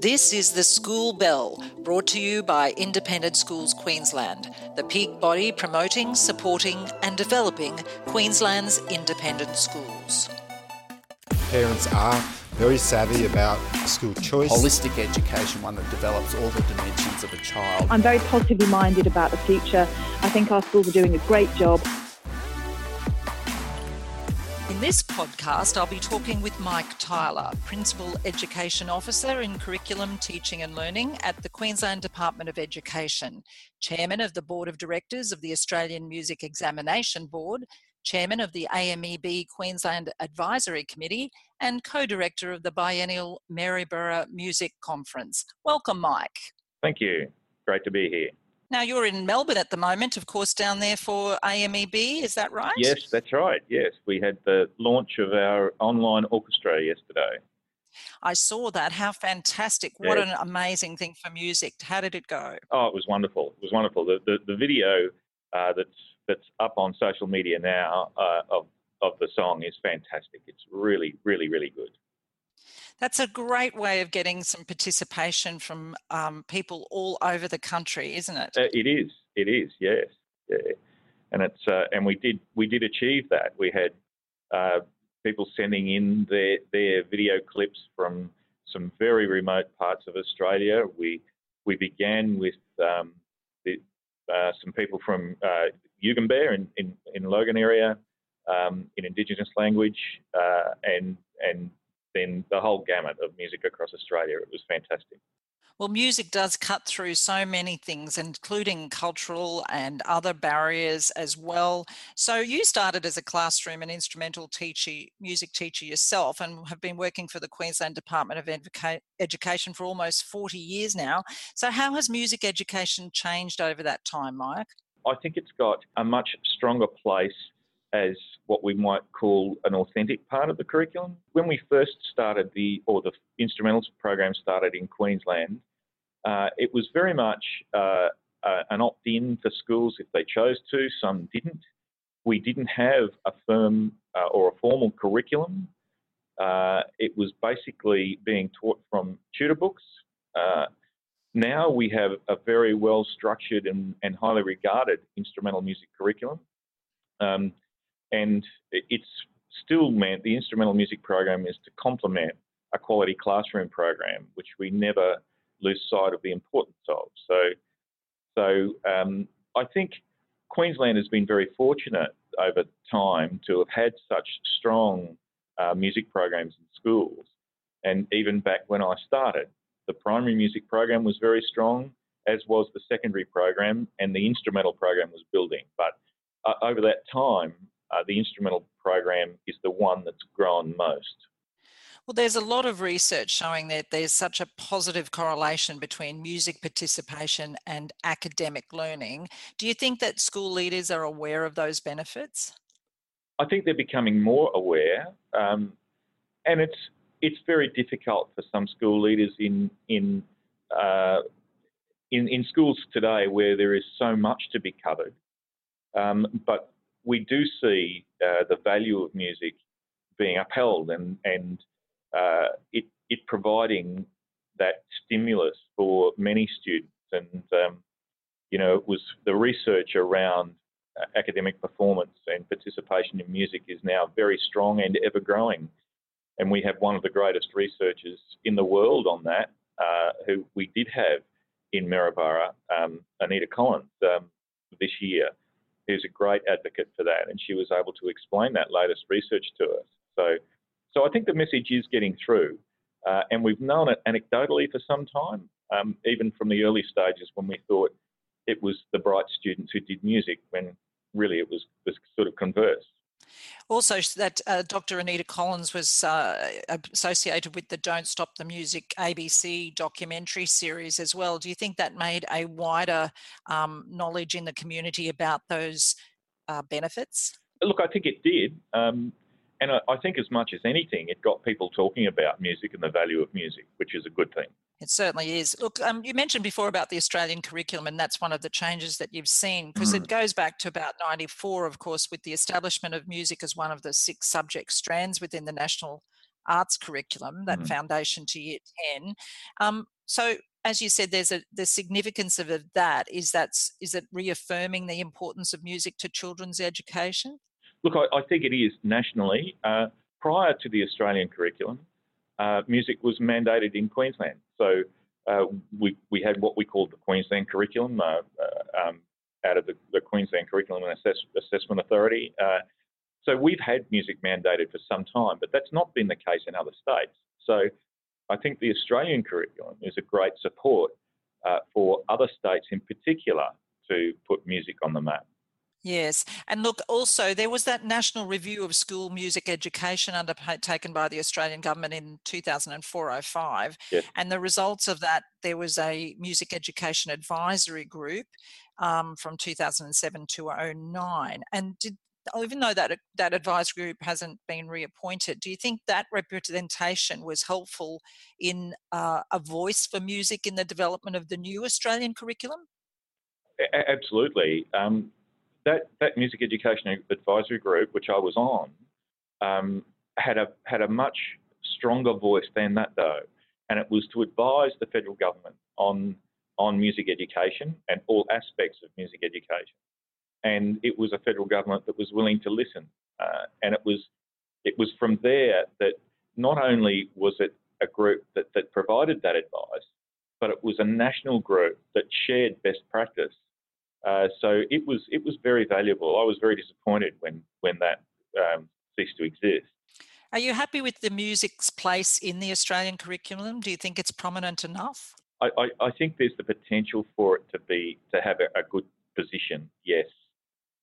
This is the School Bell, brought to you by Independent Schools Queensland, the peak body promoting, supporting, and developing Queensland's independent schools. Parents are very savvy about school choice. Holistic education, one that develops all the dimensions of a child. I'm very positively minded about the future. I think our schools are doing a great job. In this podcast, I'll be talking with Mike Tyler, Principal Education Officer in Curriculum, Teaching and Learning at the Queensland Department of Education, Chairman of the Board of Directors of the Australian Music Examination Board, Chairman of the AMEB Queensland Advisory Committee, and co director of the biennial Maryborough Music Conference. Welcome, Mike. Thank you. Great to be here. Now, you're in Melbourne at the moment, of course, down there for AMEB, is that right? Yes, that's right. Yes, we had the launch of our online orchestra yesterday. I saw that. How fantastic. What an amazing thing for music. How did it go? Oh, it was wonderful. It was wonderful. The, the, the video uh, that's, that's up on social media now uh, of, of the song is fantastic. It's really, really, really good. That's a great way of getting some participation from um, people all over the country, isn't it? Uh, it is. It is. Yes. Yeah. And it's uh, and we did we did achieve that. We had uh, people sending in their their video clips from some very remote parts of Australia. We we began with um, the, uh, some people from uh, in, in, in Logan area um, in Indigenous language, uh, and and then the whole gamut of music across Australia. It was fantastic. Well, music does cut through so many things, including cultural and other barriers as well. So, you started as a classroom and instrumental teacher, music teacher yourself, and have been working for the Queensland Department of Educa- Education for almost 40 years now. So, how has music education changed over that time, Mike? I think it's got a much stronger place as what we might call an authentic part of the curriculum. When we first started the, or the instrumentals program started in Queensland, uh, it was very much uh, uh, an opt in for schools if they chose to, some didn't. We didn't have a firm uh, or a formal curriculum. Uh, it was basically being taught from tutor books. Uh, now we have a very well structured and, and highly regarded instrumental music curriculum. Um, and it's still meant the instrumental music program is to complement a quality classroom program, which we never lose sight of the importance of. So, so um, I think Queensland has been very fortunate over time to have had such strong uh, music programs in schools. And even back when I started, the primary music program was very strong, as was the secondary program, and the instrumental program was building. But uh, over that time, uh, the instrumental program is the one that's grown most. Well, there's a lot of research showing that there's such a positive correlation between music participation and academic learning. Do you think that school leaders are aware of those benefits? I think they're becoming more aware, um, and it's it's very difficult for some school leaders in in uh, in, in schools today where there is so much to be covered. Um, but we do see uh, the value of music being upheld and, and uh, it, it providing that stimulus for many students. And, um, you know, it was the research around uh, academic performance and participation in music is now very strong and ever growing. And we have one of the greatest researchers in the world on that, uh, who we did have in Maryborough, um, Anita Collins, um, this year who's a great advocate for that, and she was able to explain that latest research to us. So, so I think the message is getting through, uh, and we've known it anecdotally for some time, um, even from the early stages when we thought it was the bright students who did music, when really it was, was sort of converse. Also, that uh, Dr. Anita Collins was uh, associated with the Don't Stop the Music ABC documentary series as well. Do you think that made a wider um, knowledge in the community about those uh, benefits? Look, I think it did. Um, and I, I think, as much as anything, it got people talking about music and the value of music, which is a good thing. It certainly is. Look, um, you mentioned before about the Australian curriculum, and that's one of the changes that you've seen because mm. it goes back to about 94, of course, with the establishment of music as one of the six subject strands within the national arts curriculum, that Mm. foundation to year 10. Um, so, as you said, there's a the significance of that is that's is it reaffirming the importance of music to children's education? Look, I, I think it is nationally. Uh, prior to the Australian curriculum, uh, music was mandated in Queensland. So uh, we, we had what we called the Queensland curriculum uh, uh, um, out of the, the, Queensland Curriculum and Assess- Assessment Authority. Uh, so we've had music mandated for some time, but that's not been the case in other states. So I think the Australian curriculum is a great support for other states in particular to put music on the map. Yes. And look, also, there was that national review of school music education undertaken by the Australian government in 2004 05. Yes. And the results of that, there was a music education advisory group um, from 2007 to 09. And did, even though that that advisory group hasn't been reappointed, do you think that representation was helpful in uh, a voice for music in the development of the new Australian curriculum? Absolutely. Um, that that music education advisory group, which I was on, um, had a had a much stronger voice than that though, and it was to advise the federal government on on music education and all aspects of music education. And it was a federal government that was willing to listen, uh, and it was it was from there that not only was it a group that, that provided that advice, but it was a national group that shared best practice uh, so it was it was very valuable. I was very disappointed when when that um, ceased to exist. Are you happy with the music's place in the Australian curriculum? Do you think it's prominent enough? I, I, I think there's the potential for it to be to have a, a good position. Yes,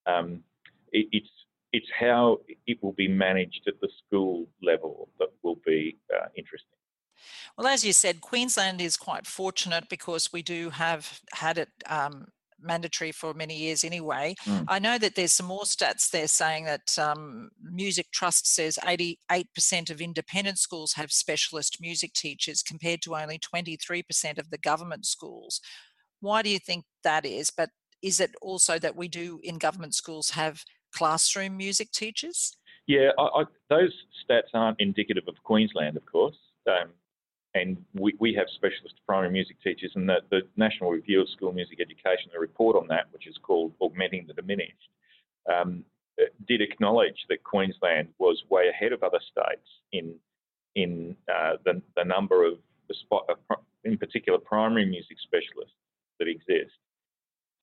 um, it, it's it's how it will be managed at the school level that will be uh, interesting. Well, as you said, Queensland is quite fortunate because we do have had it um, mandatory for many years anyway. Mm. I know that there's some more stats there saying that um, Music Trust says 88% of independent schools have specialist music teachers compared to only 23% of the government schools. Why do you think that is? But is it also that we do in government schools have classroom music teachers? Yeah, I, I, those stats aren't indicative of Queensland, of course. Um, and we, we have specialist primary music teachers, and the, the National Review of School Music Education, the report on that, which is called Augmenting the Diminished, um, did acknowledge that Queensland was way ahead of other states in in uh, the, the number of, uh, in particular, primary music specialists that exist.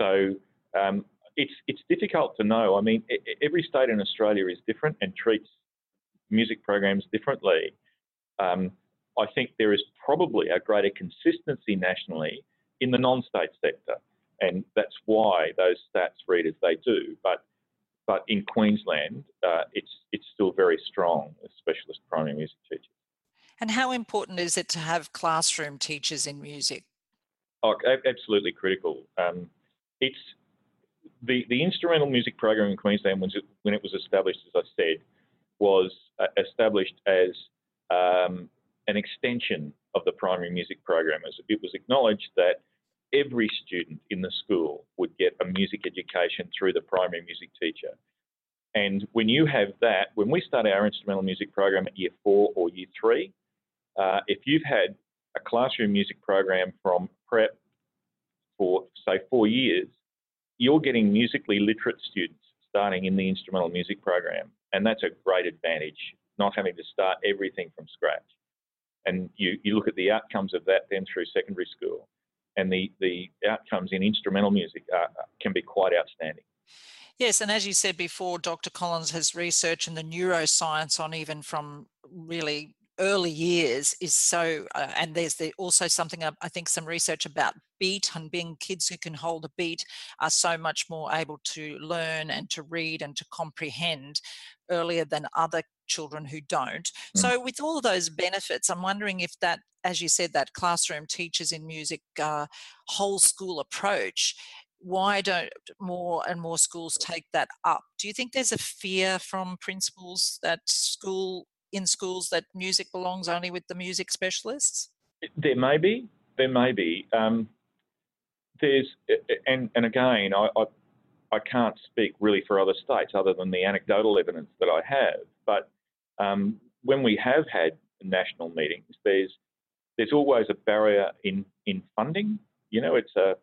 So um, it's it's difficult to know. I mean, every state in Australia is different and treats music programs differently. Um, I think there is probably a greater consistency nationally in the non-state sector, and that's why those stats read as they do. But but in Queensland, uh, it's it's still very strong as specialist primary music teachers. And how important is it to have classroom teachers in music? Oh, absolutely critical. Um, it's the the instrumental music program in Queensland when it, when it was established, as I said, was uh, established as um, an extension of the primary music program. It was acknowledged that every student in the school would get a music education through the primary music teacher. And when you have that, when we start our instrumental music program at year four or year three, uh, if you've had a classroom music program from prep for, say, four years, you're getting musically literate students starting in the instrumental music program. And that's a great advantage, not having to start everything from scratch and you, you look at the outcomes of that then through secondary school, and the, the outcomes in instrumental music are, can be quite outstanding. Yes, and as you said before, Dr. Collins has research in the neuroscience on even from really early years is so, uh, and there's the, also something I think some research about beat and being kids who can hold a beat are so much more able to learn and to read and to comprehend earlier than other children who don't. Mm. So, with all of those benefits, I'm wondering if that, as you said, that classroom teachers in music uh, whole school approach, why don't more and more schools take that up? Do you think there's a fear from principals that school in schools that music belongs only with the music specialists? There may be. There may be. Um, there's and and again, I, I I can't speak really for other states other than the anecdotal evidence that I have. But um, when we have had national meetings. There's there's always a barrier in in funding. You know, it's a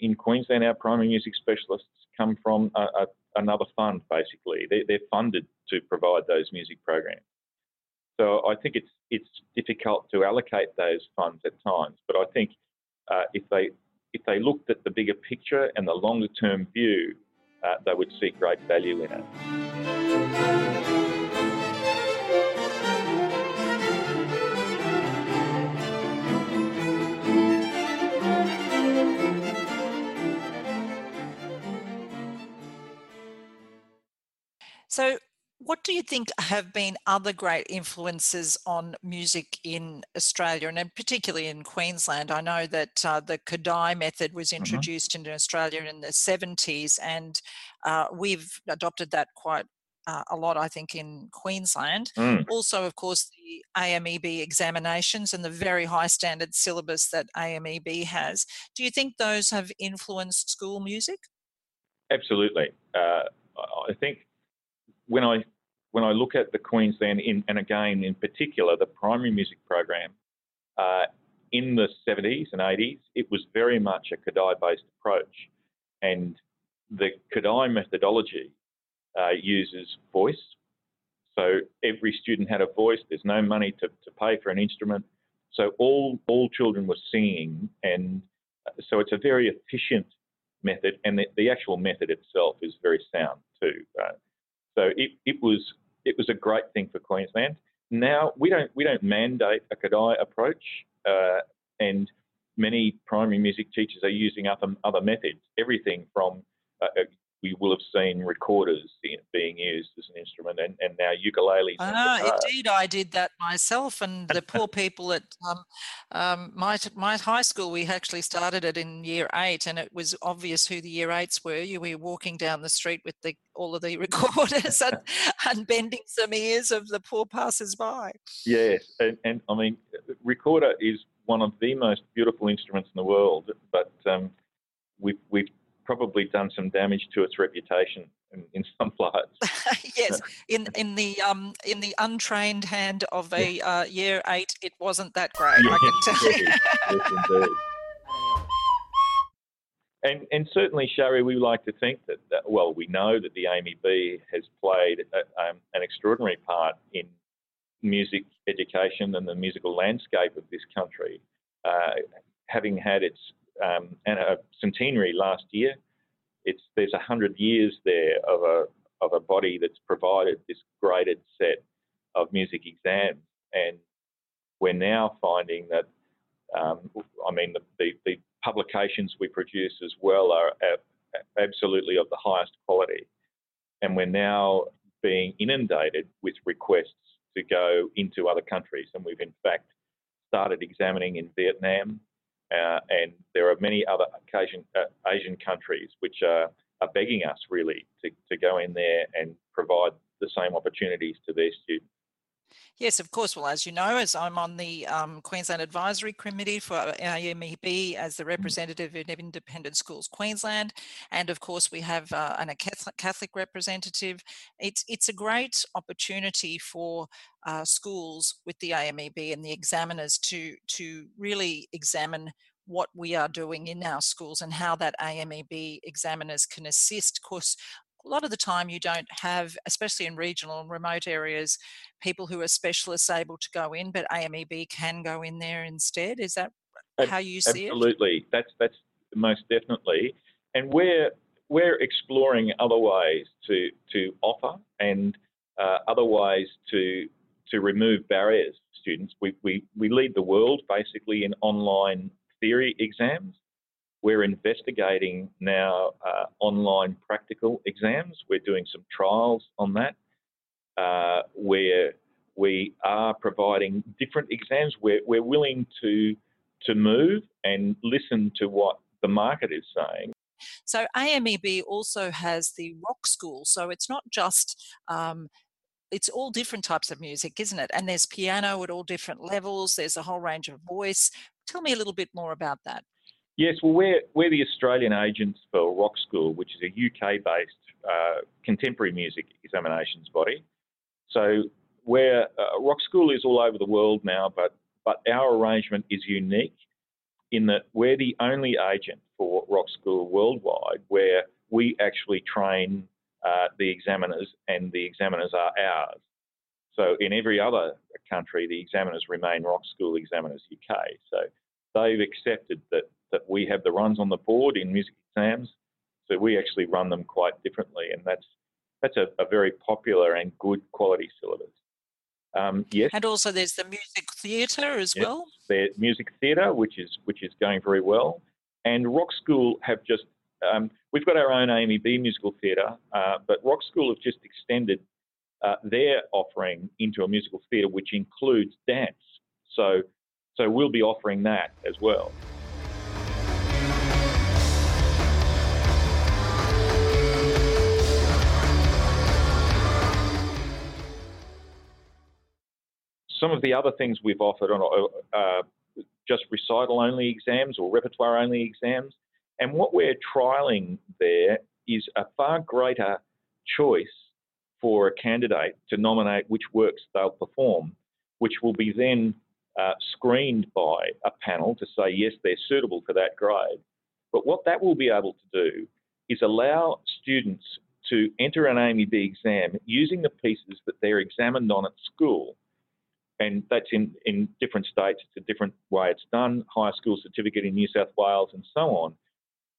in Queensland, our primary music specialists come from a, a, another fund. Basically, they, they're funded to provide those music programs. So I think it's it's difficult to allocate those funds at times. But I think uh, if they if they looked at the bigger picture and the longer term view, uh, they would see great value in it. What do you think have been other great influences on music in Australia and particularly in Queensland? I know that uh, the Kodály method was mm-hmm. introduced mm-hmm. in Australia in the 70s, and uh, we've adopted that quite uh, a lot, I think, in Queensland. Mm. Also, of course, the AMEB examinations and the very high standard syllabus that AMEB has. Do you think those have influenced school music? Absolutely. Uh, I think when I when I look at the Queensland, in, and again in particular the primary music program, uh, in the 70s and 80s, it was very much a Kodály-based approach, and the Kodály methodology uh, uses voice. So every student had a voice. There's no money to, to pay for an instrument. So all all children were singing, and uh, so it's a very efficient method, and the, the actual method itself is very sound too. Uh, so it, it was it was a great thing for Queensland. Now we don't we don't mandate a Kodály approach, uh, and many primary music teachers are using other other methods. Everything from uh we will have seen recorders being used as an instrument and, and now ukuleles. Ah, indeed, I did that myself. And the poor people at um, um, my, my high school, we actually started it in year eight, and it was obvious who the year eights were. You were walking down the street with the, all of the recorders and, and bending some ears of the poor passers by. Yes, and, and I mean, recorder is one of the most beautiful instruments in the world, but um, we've, we've probably done some damage to its reputation in, in some parts. yes, in in the um in the untrained hand of a uh, year eight, it wasn't that great. Yes, I can tell you. yes. And, and certainly, Shari, we like to think that, that, well, we know that the AMEB has played a, um, an extraordinary part in music education and the musical landscape of this country, uh, having had its um, and a centenary last year. It's there's a hundred years there of a of a body that's provided this graded set of music exams, and we're now finding that. Um, I mean, the, the, the, publications we produce as well are absolutely of the highest quality, and we're now being inundated with requests to go into other countries, and we've in fact started examining in Vietnam, uh, and there are many other Asian, uh, Asian countries which are, are begging us really to, to go in there and provide the same opportunities to their students. Yes, of course. Well, as you know, as I'm on the um, Queensland Advisory Committee for AMEB as the mm. representative in Independent Schools Queensland, and of course we have uh, an, a Catholic, Catholic representative. It's it's a great opportunity for uh, schools with the AMEB and the examiners to to really examine what we are doing in our schools and how that AMEB examiners can assist. Of course, a lot of the time you don't have, especially in regional and remote areas, people who are specialists able to go in, but AMEB can go in there instead. Is that how you see Absolutely. it? Absolutely. That's that's most definitely. And we're we're exploring other ways to to offer and uh, other ways to to remove barriers for students. We, we, we lead the world basically in online theory exams. We're investigating now uh, online practical exams. We're doing some trials on that uh, where we are providing different exams. We're, we're willing to, to move and listen to what the market is saying. So AMEB also has the rock school. So it's not just um, it's all different types of music, isn't it? And there's piano at all different levels. There's a whole range of voice. Tell me a little bit more about that. Yes, well, we're, we're the Australian agents for Rock School, which is a UK based uh, contemporary music examinations body. So where uh, Rock School is all over the world now, but but our arrangement is unique in that we're the only agent for Rock School worldwide where we actually train uh, the examiners and the examiners are ours. So in every other country, the examiners remain Rock School Examiners UK. So they've accepted that, that we have the runs on the board in music exams. So we actually run them quite differently, and that's that's a, a very popular and good quality syllabus. Um, yes. And also there's the music theatre as yes, well. The music theatre, which is which is going very well, and Rock School have just um, we've got our own AMEB musical theatre, uh, but Rock School have just extended uh, their offering into a musical theatre which includes dance. So so we'll be offering that as well. Some of the other things we've offered are uh, just recital only exams or repertoire only exams. And what we're trialling there is a far greater choice for a candidate to nominate which works they'll perform, which will be then uh, screened by a panel to say, yes, they're suitable for that grade. But what that will be able to do is allow students to enter an AMEB exam using the pieces that they're examined on at school and that's in, in different states. It's a different way it's done, higher school certificate in New South Wales and so on.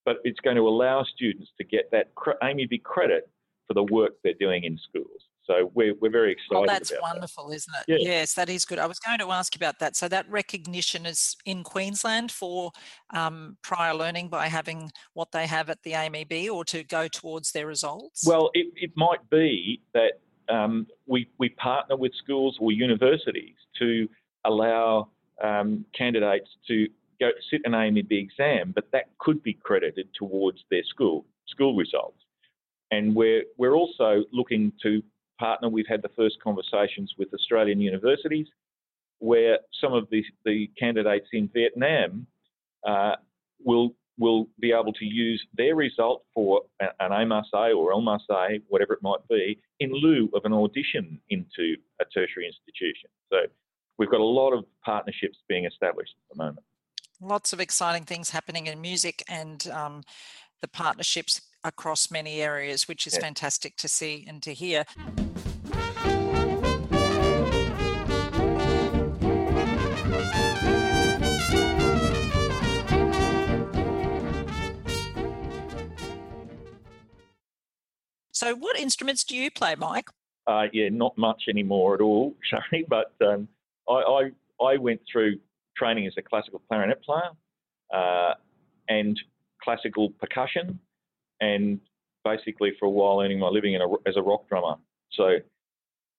But it's going to allow students to get that AMEB credit for the work they're doing in schools. So we're, we're very excited. Oh, that's wonderful, that. isn't it? Yeah. Yes, that is good. I was going to ask about that. So that recognition is in Queensland for um, prior learning by having what they have at the AMEB or to go towards their results? Well, it, it might be that um, we, we partner with schools or universities to allow um, candidates to go sit an AMEB exam, but that could be credited towards their school school results. And we're we're also looking to partner. We've had the first conversations with Australian universities, where some of the the candidates in Vietnam uh, will will be able to use their result for an A or LMusA whatever it might be, in lieu of an audition into a tertiary institution. So we've got a lot of partnerships being established at the moment. Lots of exciting things happening in music and um, the partnerships across many areas, which is yeah. fantastic to see and to hear. So, what instruments do you play, Mike? Uh, yeah, not much anymore at all, Shari. But um, I, I, I went through training as a classical clarinet player uh, and classical percussion, and basically for a while earning my living a, as a rock drummer. So,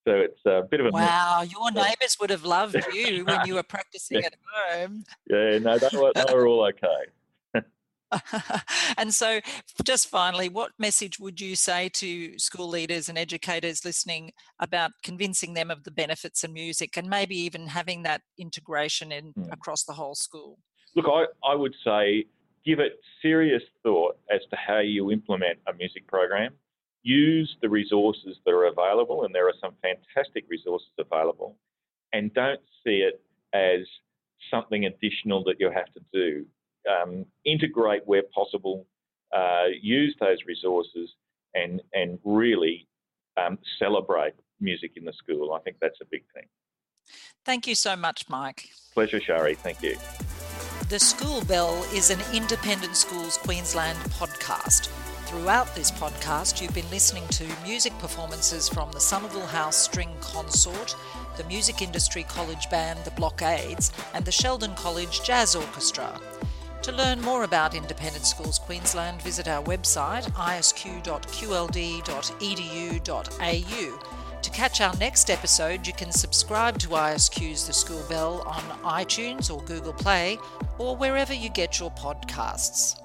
so it's a bit of a wow. Mix. Your neighbours would have loved you when you were practicing yeah. at home. Yeah, no, they were, they were all okay. and so, just finally, what message would you say to school leaders and educators listening about convincing them of the benefits of music and maybe even having that integration in hmm. across the whole school? Look, I, I would say give it serious thought as to how you implement a music program. Use the resources that are available, and there are some fantastic resources available, and don't see it as something additional that you have to do um, integrate where possible, uh, use those resources, and and really um, celebrate music in the school. I think that's a big thing. Thank you so much, Mike. Pleasure, Shari. Thank you. The School Bell is an Independent Schools Queensland podcast. Throughout this podcast, you've been listening to music performances from the Somerville House String Consort, the Music Industry College Band, the Blockades, and the Sheldon College Jazz Orchestra. To learn more about Independent Schools Queensland, visit our website isq.qld.edu.au. To catch our next episode, you can subscribe to ISQ's The School Bell on iTunes or Google Play or wherever you get your podcasts.